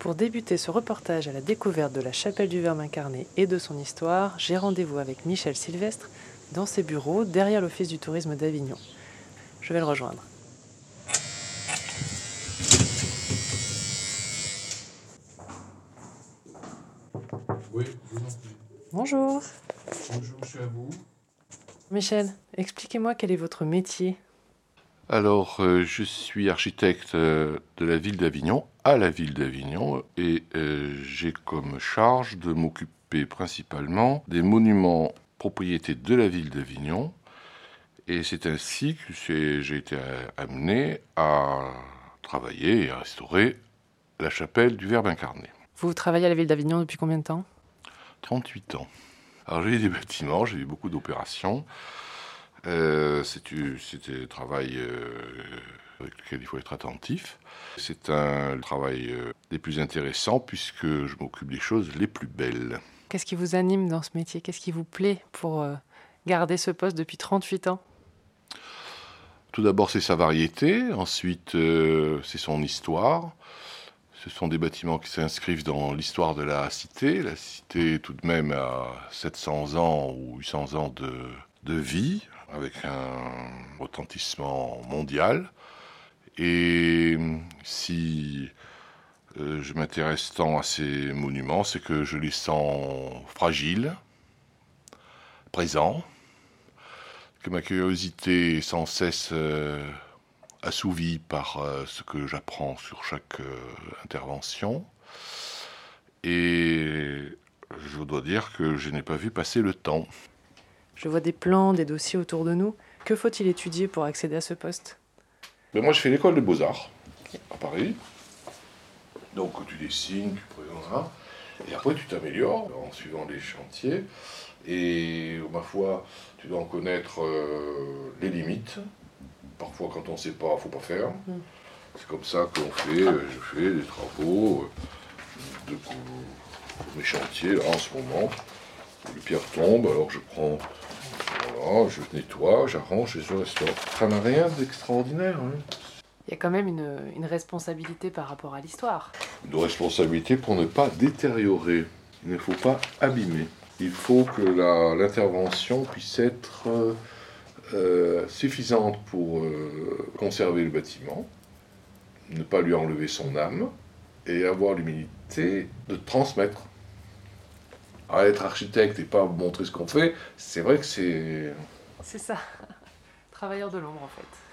Pour débuter ce reportage à la découverte de la chapelle du Verbe incarné et de son histoire, j'ai rendez-vous avec Michel Sylvestre dans ses bureaux derrière l'Office du tourisme d'Avignon. Je vais le rejoindre. Oui. Bonjour. Bonjour, je suis à vous. Michel, expliquez-moi quel est votre métier. Alors, euh, je suis architecte euh, de la ville d'Avignon, à la ville d'Avignon, et euh, j'ai comme charge de m'occuper principalement des monuments propriétés de la ville d'Avignon. Et c'est ainsi que j'ai j'ai été amené à travailler et à restaurer la chapelle du Verbe incarné. Vous travaillez à la ville d'Avignon depuis combien de temps? 38 ans. Alors j'ai eu des bâtiments, j'ai eu beaucoup d'opérations. Euh, c'est un travail euh, avec lequel il faut être attentif. C'est un travail euh, des plus intéressants puisque je m'occupe des choses les plus belles. Qu'est-ce qui vous anime dans ce métier? Qu'est-ce qui vous plaît pour garder ce poste depuis 38 ans? Tout d'abord, c'est sa variété. Ensuite, c'est son histoire. Ce sont des bâtiments qui s'inscrivent dans l'histoire de la cité. La cité, tout de même, a 700 ans ou 800 ans de, de vie, avec un retentissement mondial. Et si euh, je m'intéresse tant à ces monuments, c'est que je les sens fragiles, présents, que ma curiosité est sans cesse euh, assouvie par euh, ce que j'apprends sur chaque intervention. Et je dois dire que je n'ai pas vu passer le temps. Je vois des plans, des dossiers autour de nous. Que faut-il étudier pour accéder à ce poste? Mais moi, je fais l'école des beaux-arts à Paris. Donc, tu dessines, tu présentes, et après, tu t'améliores en suivant les chantiers. Et ma foi, tu dois en connaître euh, les limites. Parfois, quand on ne sait pas, faut pas faire. Mm. C'est comme ça qu'on fait. euh, Je fais des travaux euh, de pour mes chantiers là en ce moment. Les pierres tombent, alors je prends, voilà, je nettoie, j'arrange et je restaure. Ça n'a rien d'extraordinaire. hein. Il y a quand même une, une responsabilité par rapport à l'histoire. de responsabilité pour ne pas détériorer. Il ne faut pas abîmer. Il faut que l'intervention puisse être euh, euh, suffisante pour euh, conserver le bâtiment, ne pas lui enlever son âme, et avoir l'humilité de transmettre. À être architecte et pas montrer ce qu'on fait, c'est vrai que c'est C'est ça. Travailleur de l'ombre en fait.